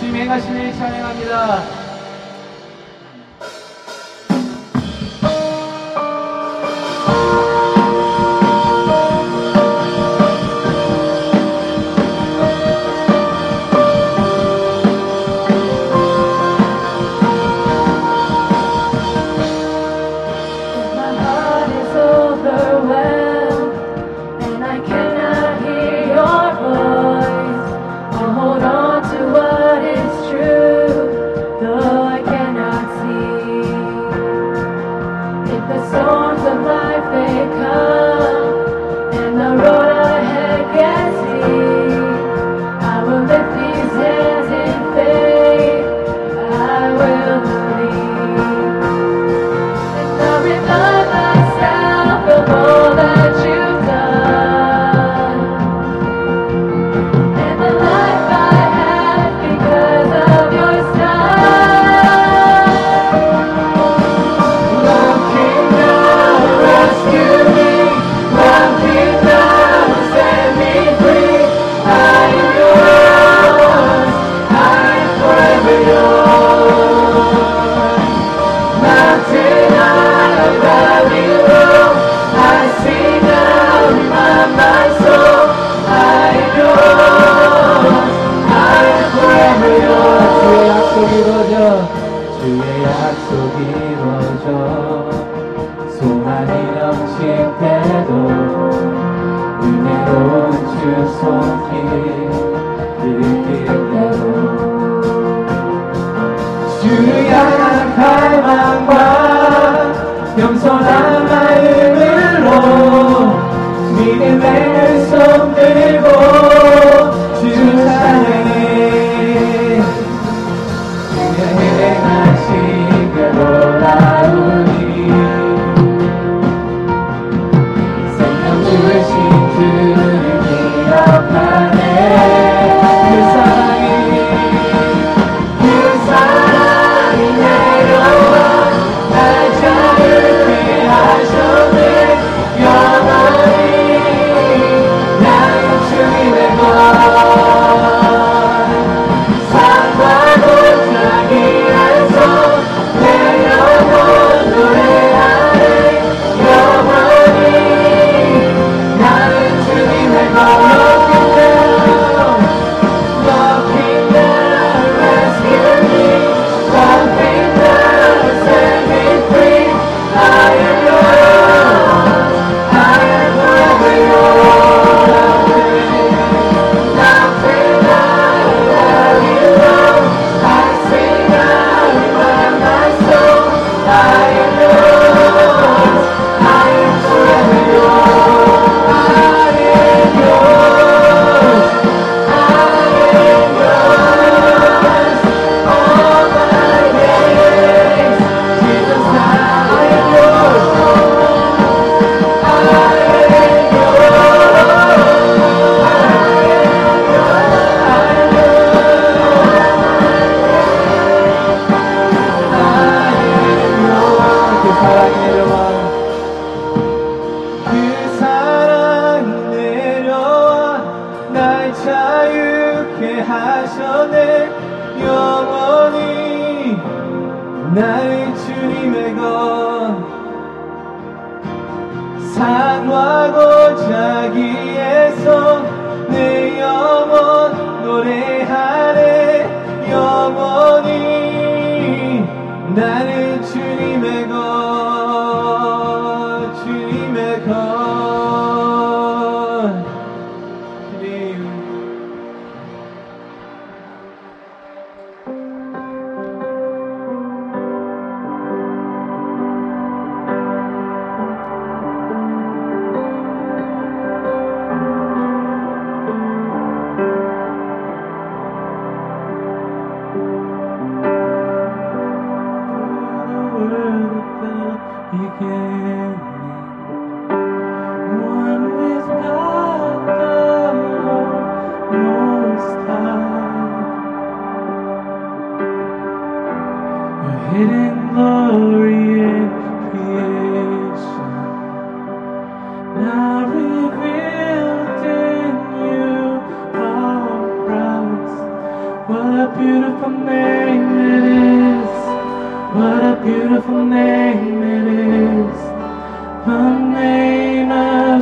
주님 행하신 일 찬양합니다.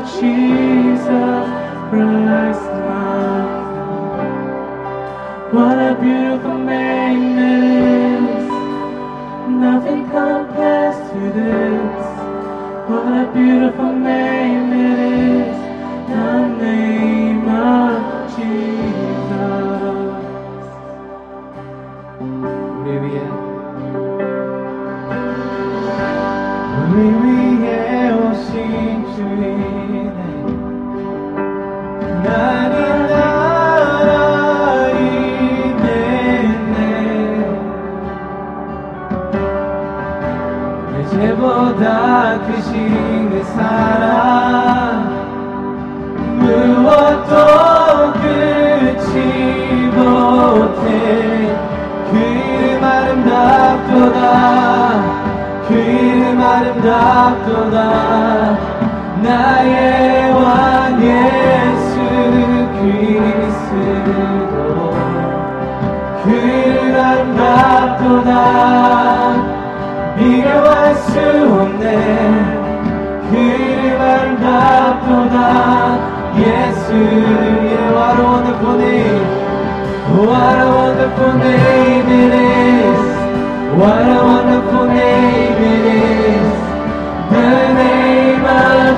Jesus Christ, my What a beautiful name it is! Nothing compares to this. What a beautiful name 제보다 크신 그 사랑 무엇도 끝이 못해 그 아름답도다 그 이름 아름답도다 나의 왕 예수 그리스도 그 이름 아름답도다 비교할 수 없네 그 이름 아름답도다 예수의 What a wonderful name What a wonderful name it is What a wonderful name it is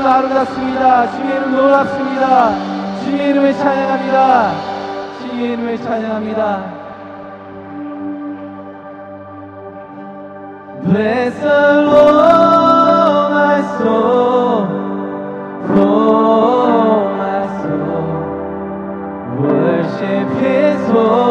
이름은 아름답습니다. 주의 이름 놀랍습니다. 주의 이름을 찬양합니다. 주의 이름을 찬양합니다. Bless the Lord, my soul, oh my soul, worship His Lord.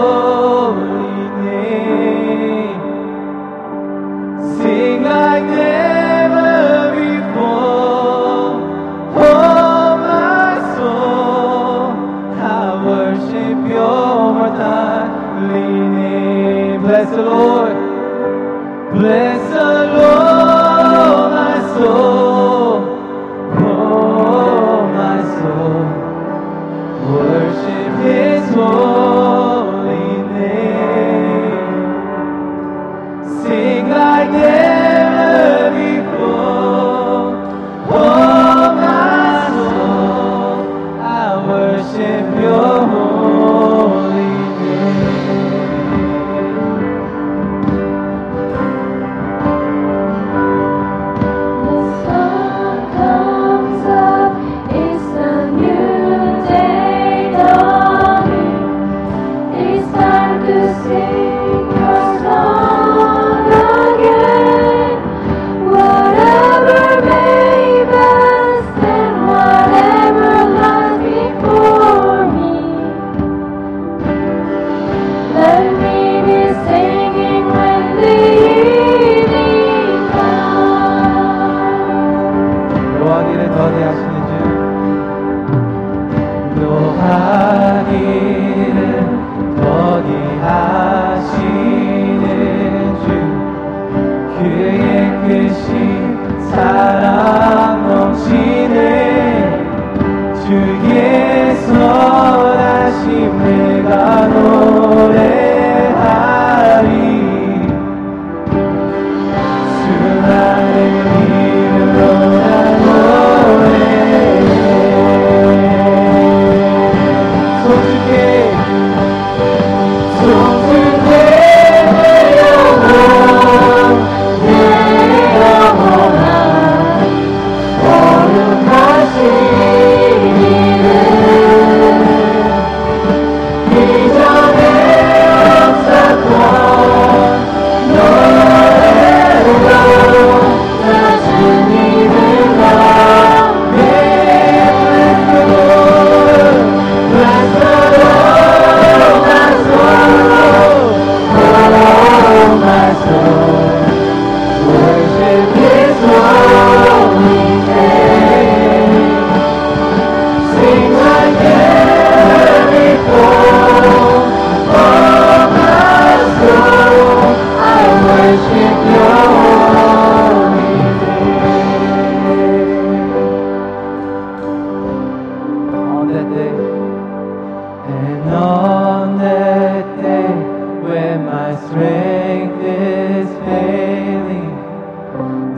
make this failing.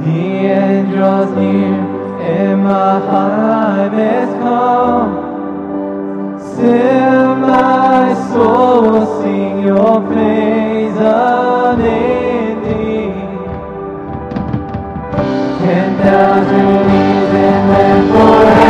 The end draws near, and my time is come. Still, my soul will sing your praise unending. Ten thousand years and then forevermore.